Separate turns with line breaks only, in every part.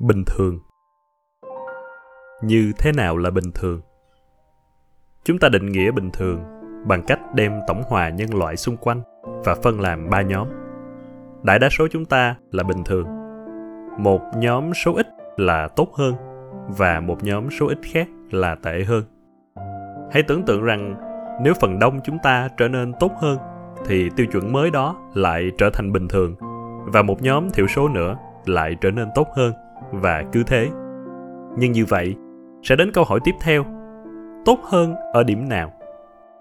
bình thường. Như thế nào là bình thường? Chúng ta định nghĩa bình thường bằng cách đem tổng hòa nhân loại xung quanh và phân làm ba nhóm. Đại đa số chúng ta là bình thường. Một nhóm số ít là tốt hơn và một nhóm số ít khác là tệ hơn. Hãy tưởng tượng rằng nếu phần đông chúng ta trở nên tốt hơn, thì tiêu chuẩn mới đó lại trở thành bình thường và một nhóm thiểu số nữa lại trở nên tốt hơn và cứ thế. Nhưng như vậy, sẽ đến câu hỏi tiếp theo. Tốt hơn ở điểm nào?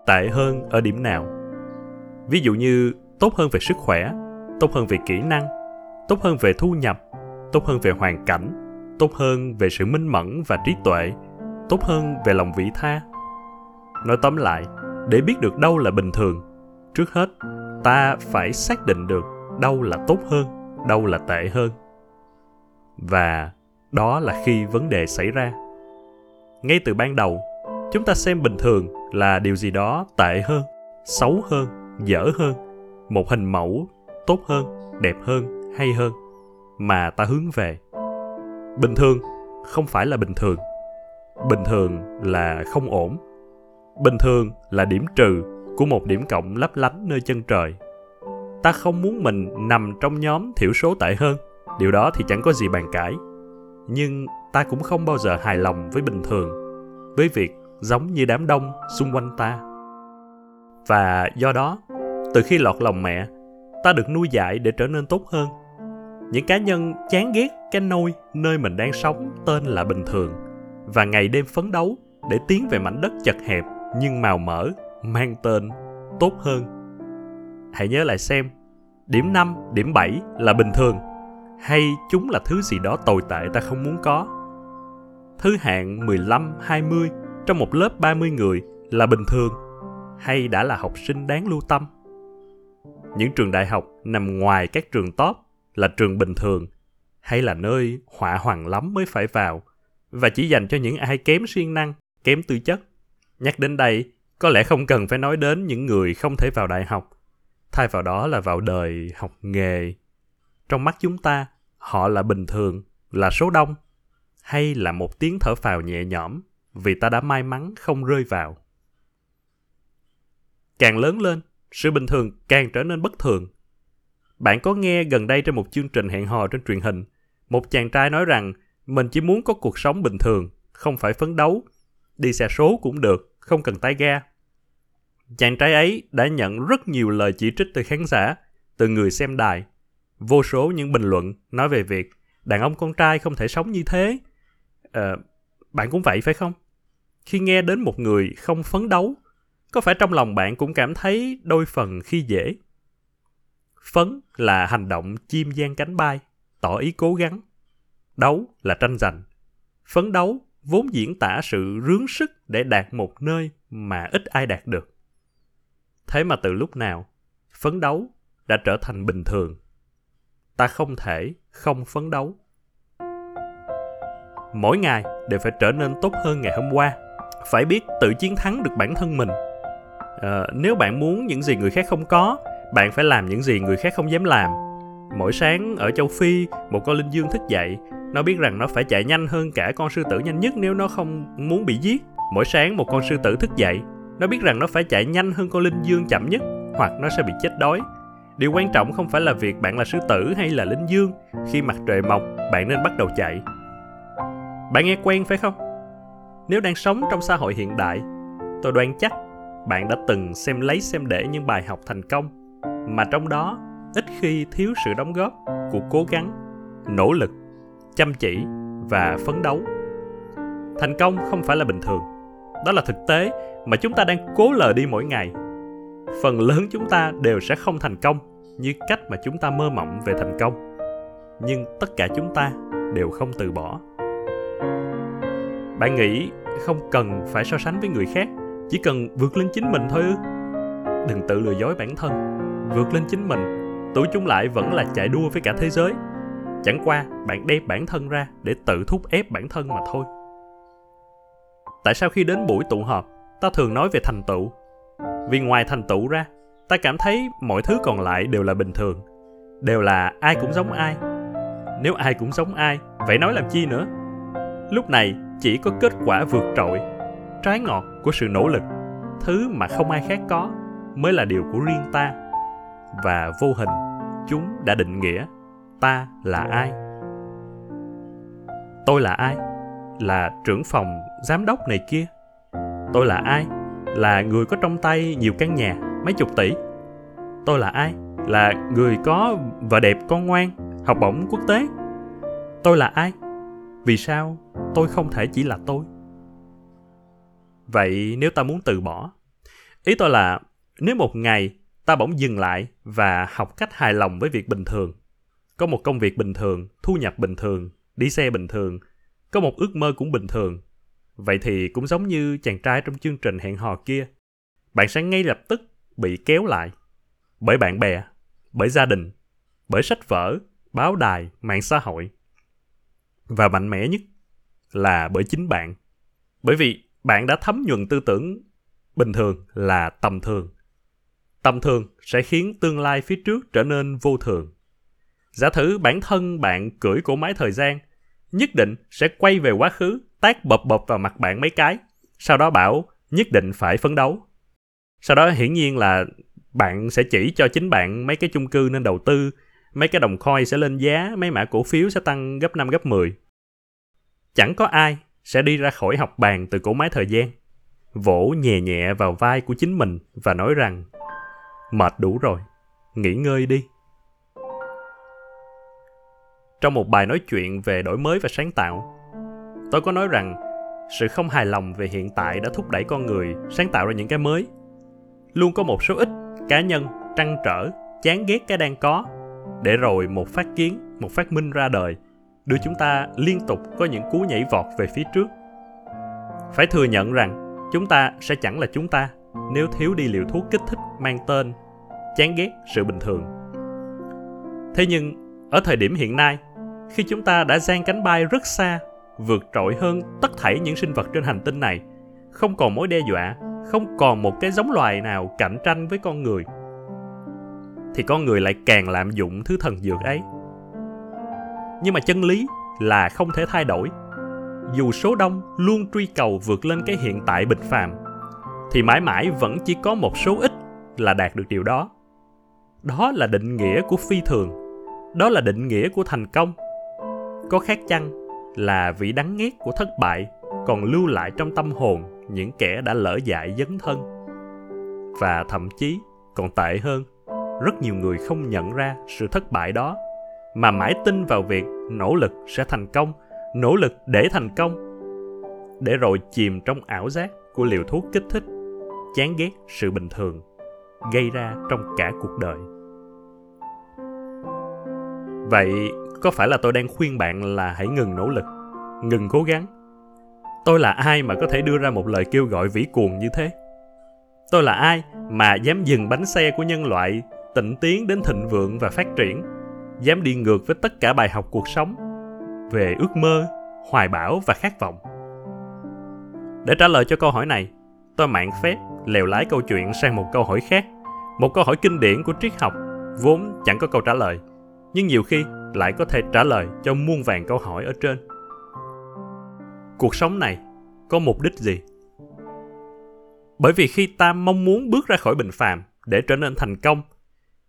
Tệ hơn ở điểm nào? Ví dụ như, tốt hơn về sức khỏe, tốt hơn về kỹ năng, tốt hơn về thu nhập, tốt hơn về hoàn cảnh, tốt hơn về sự minh mẫn và trí tuệ, tốt hơn về lòng vị tha. Nói tóm lại, để biết được đâu là bình thường, trước hết, ta phải xác định được đâu là tốt hơn, đâu là tệ hơn và đó là khi vấn đề xảy ra. Ngay từ ban đầu, chúng ta xem bình thường là điều gì đó tệ hơn, xấu hơn, dở hơn, một hình mẫu tốt hơn, đẹp hơn, hay hơn, mà ta hướng về. Bình thường không phải là bình thường. Bình thường là không ổn. Bình thường là điểm trừ của một điểm cộng lấp lánh nơi chân trời. Ta không muốn mình nằm trong nhóm thiểu số tệ hơn điều đó thì chẳng có gì bàn cãi. Nhưng ta cũng không bao giờ hài lòng với bình thường với việc giống như đám đông xung quanh ta. Và do đó từ khi lọt lòng mẹ ta được nuôi dạy để trở nên tốt hơn. Những cá nhân chán ghét cái nôi nơi mình đang sống tên là bình thường và ngày đêm phấn đấu để tiến về mảnh đất chật hẹp nhưng màu mỡ mang tên tốt hơn. Hãy nhớ lại xem điểm 5, điểm 7 là bình thường hay chúng là thứ gì đó tồi tệ ta không muốn có. Thứ hạng 15, 20 trong một lớp 30 người là bình thường hay đã là học sinh đáng lưu tâm. Những trường đại học nằm ngoài các trường top là trường bình thường hay là nơi họa hoàng lắm mới phải vào và chỉ dành cho những ai kém siêng năng, kém tư chất. Nhắc đến đây, có lẽ không cần phải nói đến những người không thể vào đại học. Thay vào đó là vào đời học nghề. Trong mắt chúng ta, họ là bình thường, là số đông, hay là một tiếng thở phào nhẹ nhõm vì ta đã may mắn không rơi vào. Càng lớn lên, sự bình thường càng trở nên bất thường. Bạn có nghe gần đây trên một chương trình hẹn hò trên truyền hình, một chàng trai nói rằng mình chỉ muốn có cuộc sống bình thường, không phải phấn đấu. Đi xe số cũng được, không cần tay ga. Chàng trai ấy đã nhận rất nhiều lời chỉ trích từ khán giả, từ người xem đài. Vô số những bình luận nói về việc đàn ông con trai không thể sống như thế. À, bạn cũng vậy phải không? Khi nghe đến một người không phấn đấu, có phải trong lòng bạn cũng cảm thấy đôi phần khi dễ? Phấn là hành động chim gian cánh bay, tỏ ý cố gắng. Đấu là tranh giành. Phấn đấu vốn diễn tả sự rướng sức để đạt một nơi mà ít ai đạt được. Thế mà từ lúc nào, phấn đấu đã trở thành bình thường. Ta không thể không phấn đấu. Mỗi ngày đều phải trở nên tốt hơn ngày hôm qua. Phải biết tự chiến thắng được bản thân mình. À, nếu bạn muốn những gì người khác không có, bạn phải làm những gì người khác không dám làm. Mỗi sáng ở châu Phi, một con linh dương thức dậy, nó biết rằng nó phải chạy nhanh hơn cả con sư tử nhanh nhất nếu nó không muốn bị giết. Mỗi sáng một con sư tử thức dậy, nó biết rằng nó phải chạy nhanh hơn con linh dương chậm nhất hoặc nó sẽ bị chết đói. Điều quan trọng không phải là việc bạn là sư tử hay là linh dương. Khi mặt trời mọc, bạn nên bắt đầu chạy. Bạn nghe quen phải không? Nếu đang sống trong xã hội hiện đại, tôi đoán chắc bạn đã từng xem lấy xem để những bài học thành công mà trong đó ít khi thiếu sự đóng góp của cố gắng, nỗ lực, chăm chỉ và phấn đấu. Thành công không phải là bình thường. Đó là thực tế mà chúng ta đang cố lờ đi mỗi ngày phần lớn chúng ta đều sẽ không thành công như cách mà chúng ta mơ mộng về thành công. Nhưng tất cả chúng ta đều không từ bỏ. Bạn nghĩ không cần phải so sánh với người khác, chỉ cần vượt lên chính mình thôi ư? Đừng tự lừa dối bản thân. Vượt lên chính mình, tuổi chúng lại vẫn là chạy đua với cả thế giới. Chẳng qua bạn đem bản thân ra để tự thúc ép bản thân mà thôi. Tại sao khi đến buổi tụ họp, ta thường nói về thành tựu? Vì ngoài thành tựu ra, ta cảm thấy mọi thứ còn lại đều là bình thường. Đều là ai cũng giống ai. Nếu ai cũng giống ai, vậy nói làm chi nữa? Lúc này chỉ có kết quả vượt trội, trái ngọt của sự nỗ lực, thứ mà không ai khác có mới là điều của riêng ta. Và vô hình, chúng đã định nghĩa ta là ai. Tôi là ai? Là trưởng phòng giám đốc này kia. Tôi là ai? Là người có trong tay nhiều căn nhà, mấy chục tỷ. Tôi là ai? Là người có vợ đẹp, con ngoan, học bổng quốc tế. Tôi là ai? Vì sao tôi không thể chỉ là tôi? Vậy nếu ta muốn từ bỏ, ý tôi là nếu một ngày ta bỗng dừng lại và học cách hài lòng với việc bình thường, có một công việc bình thường, thu nhập bình thường, đi xe bình thường, có một ước mơ cũng bình thường vậy thì cũng giống như chàng trai trong chương trình hẹn hò kia, bạn sẽ ngay lập tức bị kéo lại bởi bạn bè, bởi gia đình, bởi sách vở, báo đài, mạng xã hội. Và mạnh mẽ nhất là bởi chính bạn. Bởi vì bạn đã thấm nhuần tư tưởng bình thường là tầm thường. Tầm thường sẽ khiến tương lai phía trước trở nên vô thường. Giả thử bản thân bạn cưỡi cổ máy thời gian nhất định sẽ quay về quá khứ tác bập bập vào mặt bạn mấy cái. Sau đó bảo, nhất định phải phấn đấu. Sau đó hiển nhiên là bạn sẽ chỉ cho chính bạn mấy cái chung cư nên đầu tư. Mấy cái đồng coin sẽ lên giá, mấy mã cổ phiếu sẽ tăng gấp 5 gấp 10 chẳng có ai sẽ đi ra khỏi học bàn từ cổ máy thời gian. Vỗ nhẹ nhẹ vào vai của chính mình và nói rằng, mệt đủ rồi, nghỉ ngơi đi trong một bài nói chuyện về đổi mới và sáng tạo. Tôi có nói rằng, sự không hài lòng về hiện tại đã thúc đẩy con người sáng tạo ra những cái mới. Luôn có một số ít cá nhân trăn trở, chán ghét cái đang có, để rồi một phát kiến, một phát minh ra đời, đưa chúng ta liên tục có những cú nhảy vọt về phía trước. Phải thừa nhận rằng, chúng ta sẽ chẳng là chúng ta nếu thiếu đi liều thuốc kích thích mang tên, chán ghét sự bình thường. Thế nhưng, ở thời điểm hiện nay khi chúng ta đã giang cánh bay rất xa, vượt trội hơn tất thảy những sinh vật trên hành tinh này, không còn mối đe dọa, không còn một cái giống loài nào cạnh tranh với con người, thì con người lại càng lạm dụng thứ thần dược ấy. Nhưng mà chân lý là không thể thay đổi. Dù số đông luôn truy cầu vượt lên cái hiện tại bình phàm, thì mãi mãi vẫn chỉ có một số ít là đạt được điều đó. Đó là định nghĩa của phi thường, đó là định nghĩa của thành công có khác chăng là vị đắng nghét của thất bại còn lưu lại trong tâm hồn những kẻ đã lỡ dại dấn thân? Và thậm chí còn tệ hơn, rất nhiều người không nhận ra sự thất bại đó, mà mãi tin vào việc nỗ lực sẽ thành công, nỗ lực để thành công. Để rồi chìm trong ảo giác của liều thuốc kích thích, chán ghét sự bình thường gây ra trong cả cuộc đời. Vậy có phải là tôi đang khuyên bạn là hãy ngừng nỗ lực, ngừng cố gắng? Tôi là ai mà có thể đưa ra một lời kêu gọi vĩ cuồng như thế? Tôi là ai mà dám dừng bánh xe của nhân loại, tịnh tiến đến thịnh vượng và phát triển? Dám đi ngược với tất cả bài học cuộc sống về ước mơ, hoài bão và khát vọng? Để trả lời cho câu hỏi này, tôi mạng phép lèo lái câu chuyện sang một câu hỏi khác, một câu hỏi kinh điển của triết học vốn chẳng có câu trả lời, nhưng nhiều khi lại có thể trả lời cho muôn vàng câu hỏi ở trên. Cuộc sống này có mục đích gì? Bởi vì khi ta mong muốn bước ra khỏi bình phàm để trở nên thành công,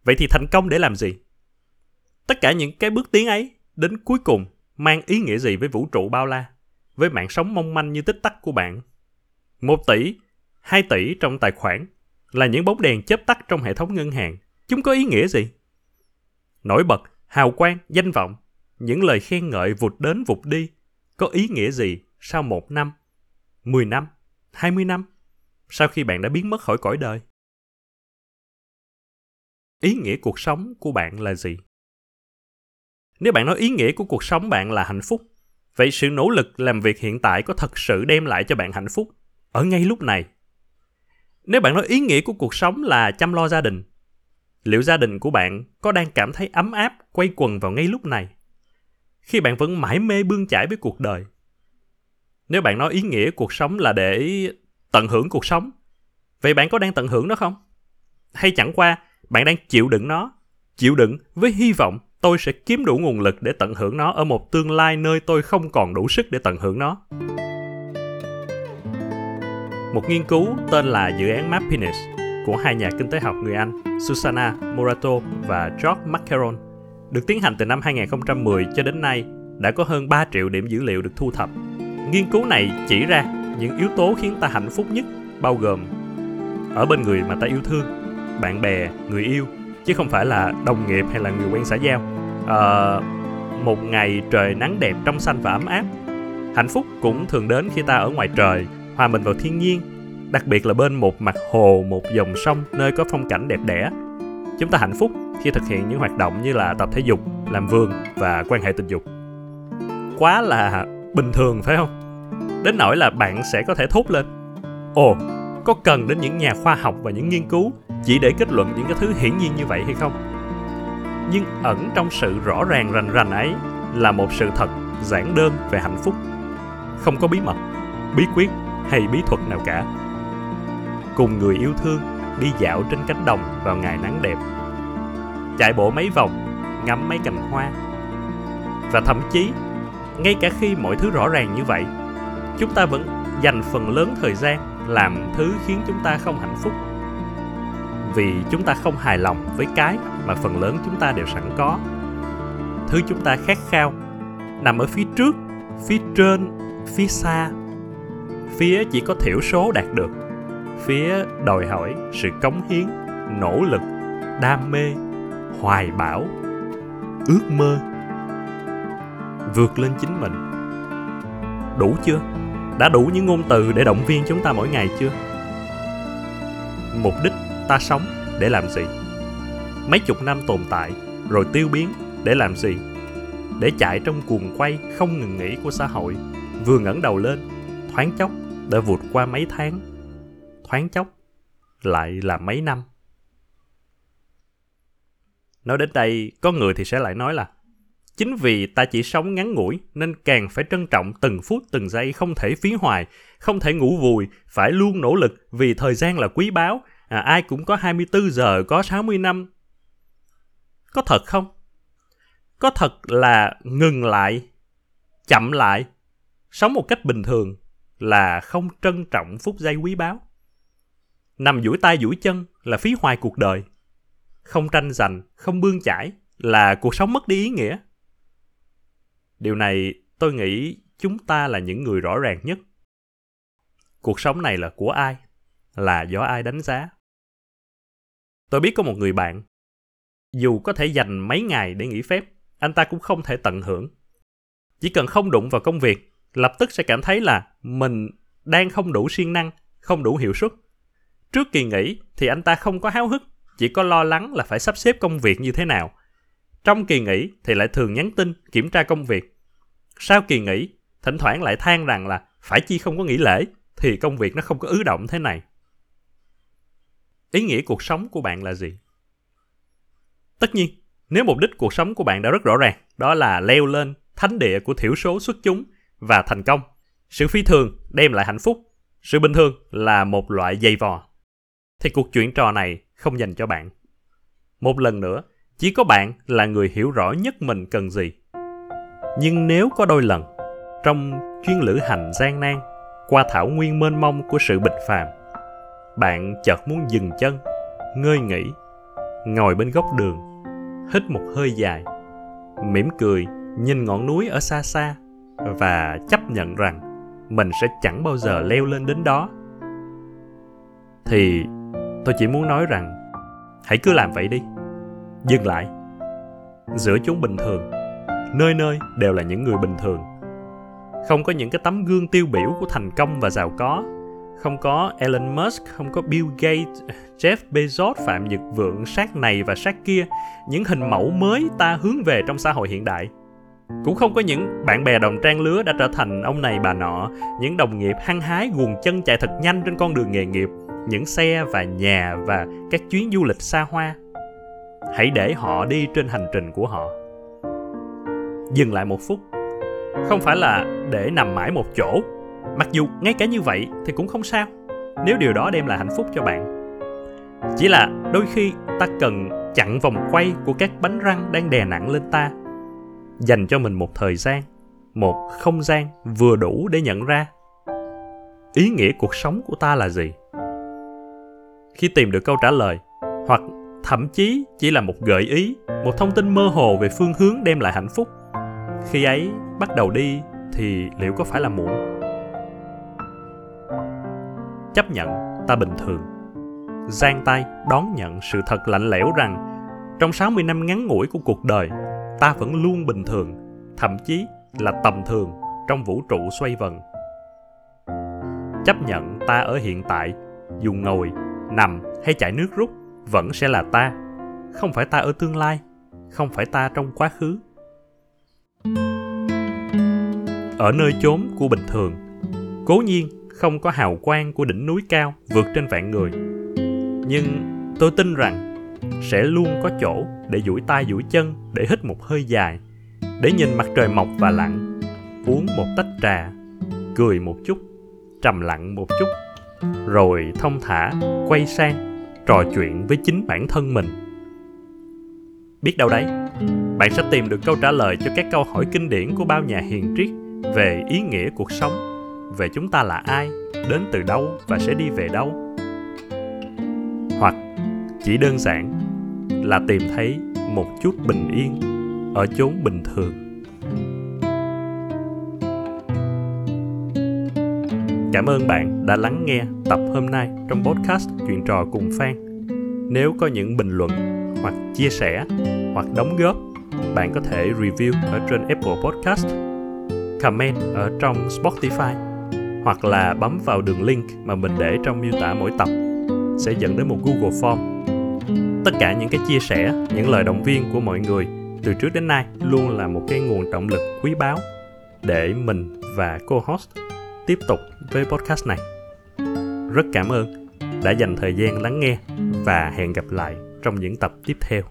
vậy thì thành công để làm gì? Tất cả những cái bước tiến ấy đến cuối cùng mang ý nghĩa gì với vũ trụ bao la, với mạng sống mong manh như tích tắc của bạn? Một tỷ, hai tỷ trong tài khoản là những bóng đèn chớp tắt trong hệ thống ngân hàng. Chúng có ý nghĩa gì? Nổi bật hào quang danh vọng những lời khen ngợi vụt đến vụt đi có ý nghĩa gì sau một năm, 10 năm, 20 năm, sau khi bạn đã biến mất khỏi cõi đời? Ý nghĩa cuộc sống của bạn là gì? Nếu bạn nói ý nghĩa của cuộc sống bạn là hạnh phúc, vậy sự nỗ lực làm việc hiện tại có thật sự đem lại cho bạn hạnh phúc ở ngay lúc này? Nếu bạn nói ý nghĩa của cuộc sống là chăm lo gia đình, liệu gia đình của bạn có đang cảm thấy ấm áp quay quần vào ngay lúc này? Khi bạn vẫn mãi mê bươn chải với cuộc đời, nếu bạn nói ý nghĩa cuộc sống là để tận hưởng cuộc sống vậy bạn có đang tận hưởng nó không? Hay chẳng qua bạn đang chịu đựng nó chịu đựng với hy vọng tôi sẽ kiếm đủ nguồn lực để tận hưởng nó ở một tương lai nơi tôi không còn đủ sức để tận hưởng nó? Một nghiên cứu tên là dự án Mappiness của hai nhà kinh tế học người Anh Susanna Morato và George Macaron được tiến hành từ năm 2010 cho đến nay đã có hơn 3 triệu điểm dữ liệu được thu thập. Nghiên cứu này chỉ ra những yếu tố khiến ta hạnh phúc nhất bao gồm ở bên người mà ta yêu thương, bạn bè, người yêu chứ không phải là đồng nghiệp hay là người quen xã giao. À, một ngày trời nắng đẹp trong xanh và ấm áp. Hạnh phúc cũng thường đến khi ta ở ngoài trời, hòa mình vào thiên nhiên, đặc biệt là bên một mặt hồ, một dòng sông nơi có phong cảnh đẹp đẽ. Chúng ta hạnh phúc khi thực hiện những hoạt động như là tập thể dục, làm vườn và quan hệ tình dục. Quá là bình thường phải không? Đến nỗi là bạn sẽ có thể thốt lên. Ồ, có cần đến những nhà khoa học và những nghiên cứu chỉ để kết luận những cái thứ hiển nhiên như vậy hay không? Nhưng ẩn trong sự rõ ràng rành rành ấy là một sự thật giản đơn về hạnh phúc. Không có bí mật, bí quyết hay bí thuật nào cả. Cùng người yêu thương đi dạo trên cánh đồng vào ngày nắng đẹp. Chạy bộ mấy vòng, ngắm mấy cành hoa. Và thậm chí, ngay cả khi mọi thứ rõ ràng như vậy, chúng ta vẫn dành phần lớn thời gian làm thứ khiến chúng ta không hạnh phúc. Vì chúng ta không hài lòng với cái mà phần lớn chúng ta đều sẵn có. Thứ chúng ta khát khao nằm ở phía trước, phía trên, phía xa. Phía chỉ có thiểu số đạt được phía đòi hỏi sự cống hiến, nỗ lực, đam mê, hoài bão, ước mơ. Vượt lên chính mình. Đủ chưa? Đã đủ những ngôn từ để động viên chúng ta mỗi ngày chưa? Mục đích ta sống để làm gì? Mấy chục năm tồn tại, rồi tiêu biến để làm gì? Để chạy trong cuồng quay không ngừng nghỉ của xã hội, vừa ngẩng đầu lên, thoáng chốc đã vụt qua mấy tháng thoáng chốc lại là mấy năm Nói đến đây, có người thì sẽ lại nói là Chính vì ta chỉ sống ngắn ngủi nên càng phải trân trọng từng phút từng giây không thể phí hoài, không thể ngủ vùi, phải luôn nỗ lực vì thời gian là quý báu. À, ai cũng có 24 giờ, có 60 năm. Có thật không? Có thật là ngừng lại, chậm lại, sống một cách bình thường là không trân trọng phút giây quý báu. Nằm duỗi tay duỗi chân là phí hoài cuộc đời không tranh giành, không bươn chải là cuộc sống mất đi ý nghĩa. Điều này tôi nghĩ chúng ta là những người rõ ràng nhất. Cuộc sống này là của ai? Là do ai đánh giá? Tôi biết có một người bạn, dù có thể dành mấy ngày để nghỉ phép, anh ta cũng không thể tận hưởng. Chỉ cần không đụng vào công việc, lập tức sẽ cảm thấy là mình đang không đủ siêng năng, không đủ hiệu suất. Trước kỳ nghỉ thì anh ta không có háo hức chỉ có lo lắng là phải sắp xếp công việc như thế nào. Trong kỳ nghỉ thì lại thường nhắn tin kiểm tra công việc. Sau kỳ nghỉ, thỉnh thoảng lại than rằng là phải chi không có nghỉ lễ thì công việc nó không có ứ động thế này. Ý nghĩa cuộc sống của bạn là gì? Tất nhiên, nếu mục đích cuộc sống của bạn đã rất rõ ràng, đó là leo lên thánh địa của thiểu số xuất chúng và thành công. Sự phi thường đem lại hạnh phúc, sự bình thường là một loại dày vò. Thì cuộc chuyện trò này không dành cho bạn. Một lần nữa, chỉ có bạn là người hiểu rõ nhất mình cần gì. Nhưng nếu có đôi lần, trong chuyến lữ hành gian nan, qua thảo nguyên mênh mông của sự bình phàm, bạn chợt muốn dừng chân, ngơi nghỉ, ngồi bên góc đường, hít một hơi dài, mỉm cười nhìn ngọn núi ở xa xa và chấp nhận rằng mình sẽ chẳng bao giờ leo lên đến đó thì tôi chỉ muốn nói rằng hãy cứ làm vậy đi. Dừng lại. Giữa chúng bình thường nơi nơi đều là những người bình thường. Không có những cái tấm gương tiêu biểu của thành công và giàu có. Không có Elon Musk, không có Bill Gates, Jeff Bezos phạm nhật vượng sát này và sát kia, những hình mẫu mới ta hướng về trong xã hội hiện đại. Cũng không có những bạn bè đồng trang lứa đã trở thành ông này bà nọ, những đồng nghiệp hăng hái guồng chân chạy thật nhanh trên con đường nghề nghiệp, những xe và nhà và các chuyến du lịch xa hoa. Hãy để họ đi trên hành trình của họ. Dừng lại một phút. Không phải là để nằm mãi một chỗ. Mặc dù ngay cả như vậy thì cũng không sao. Nếu điều đó đem lại hạnh phúc cho bạn. Chỉ là đôi khi ta cần chặn vòng quay của các bánh răng đang đè nặng lên ta dành cho mình một thời gian một không gian vừa đủ để nhận ra ý nghĩa cuộc sống của ta là gì. Khi tìm được câu trả lời hoặc thậm chí chỉ là một gợi ý một thông tin mơ hồ về phương hướng đem lại hạnh phúc khi ấy bắt đầu đi thì liệu có phải là muộn? Chấp nhận ta bình thường. Giang tay đón nhận sự thật lạnh lẽo rằng trong 60 năm ngắn ngủi của cuộc đời, ta vẫn luôn bình thường, thậm chí là tầm thường trong vũ trụ xoay vần. Chấp nhận ta ở hiện tại, dù ngồi, nằm hay chạy nước rút, vẫn sẽ là ta, không phải ta ở tương lai, không phải ta trong quá khứ. Ở nơi chốn của bình thường, cố nhiên không có hào quang của đỉnh núi cao vượt trên vạn người. Nhưng tôi tin rằng sẽ luôn có chỗ để duỗi tay duỗi chân, để hít một hơi dài, để nhìn mặt trời mọc và lặn, uống một tách trà, cười một chút, trầm lặng một chút, rồi thông thả, quay sang, trò chuyện với chính bản thân mình. Biết đâu đấy, bạn sẽ tìm được câu trả lời cho các câu hỏi kinh điển của bao nhà hiền triết về ý nghĩa cuộc sống, về chúng ta là ai, đến từ đâu và sẽ đi về đâu. Hoặc chỉ đơn giản là tìm thấy một chút bình yên ở chốn bình thường. Cảm ơn bạn đã lắng nghe tập hôm nay trong podcast chuyện trò cùng phan. Nếu có những bình luận hoặc chia sẻ hoặc đóng góp, bạn có thể review ở trên apple podcast, comment ở trong spotify hoặc là bấm vào đường link mà mình để trong miêu tả mỗi tập. Sẽ dẫn đến một Google Form. Tất cả những cái chia sẻ, những lời động viên của mọi người từ trước đến nay luôn là một cái nguồn động lực quý báu để mình và cô host tiếp tục với podcast này. Rất cảm ơn đã dành thời gian lắng nghe và hẹn gặp lại trong những tập tiếp theo.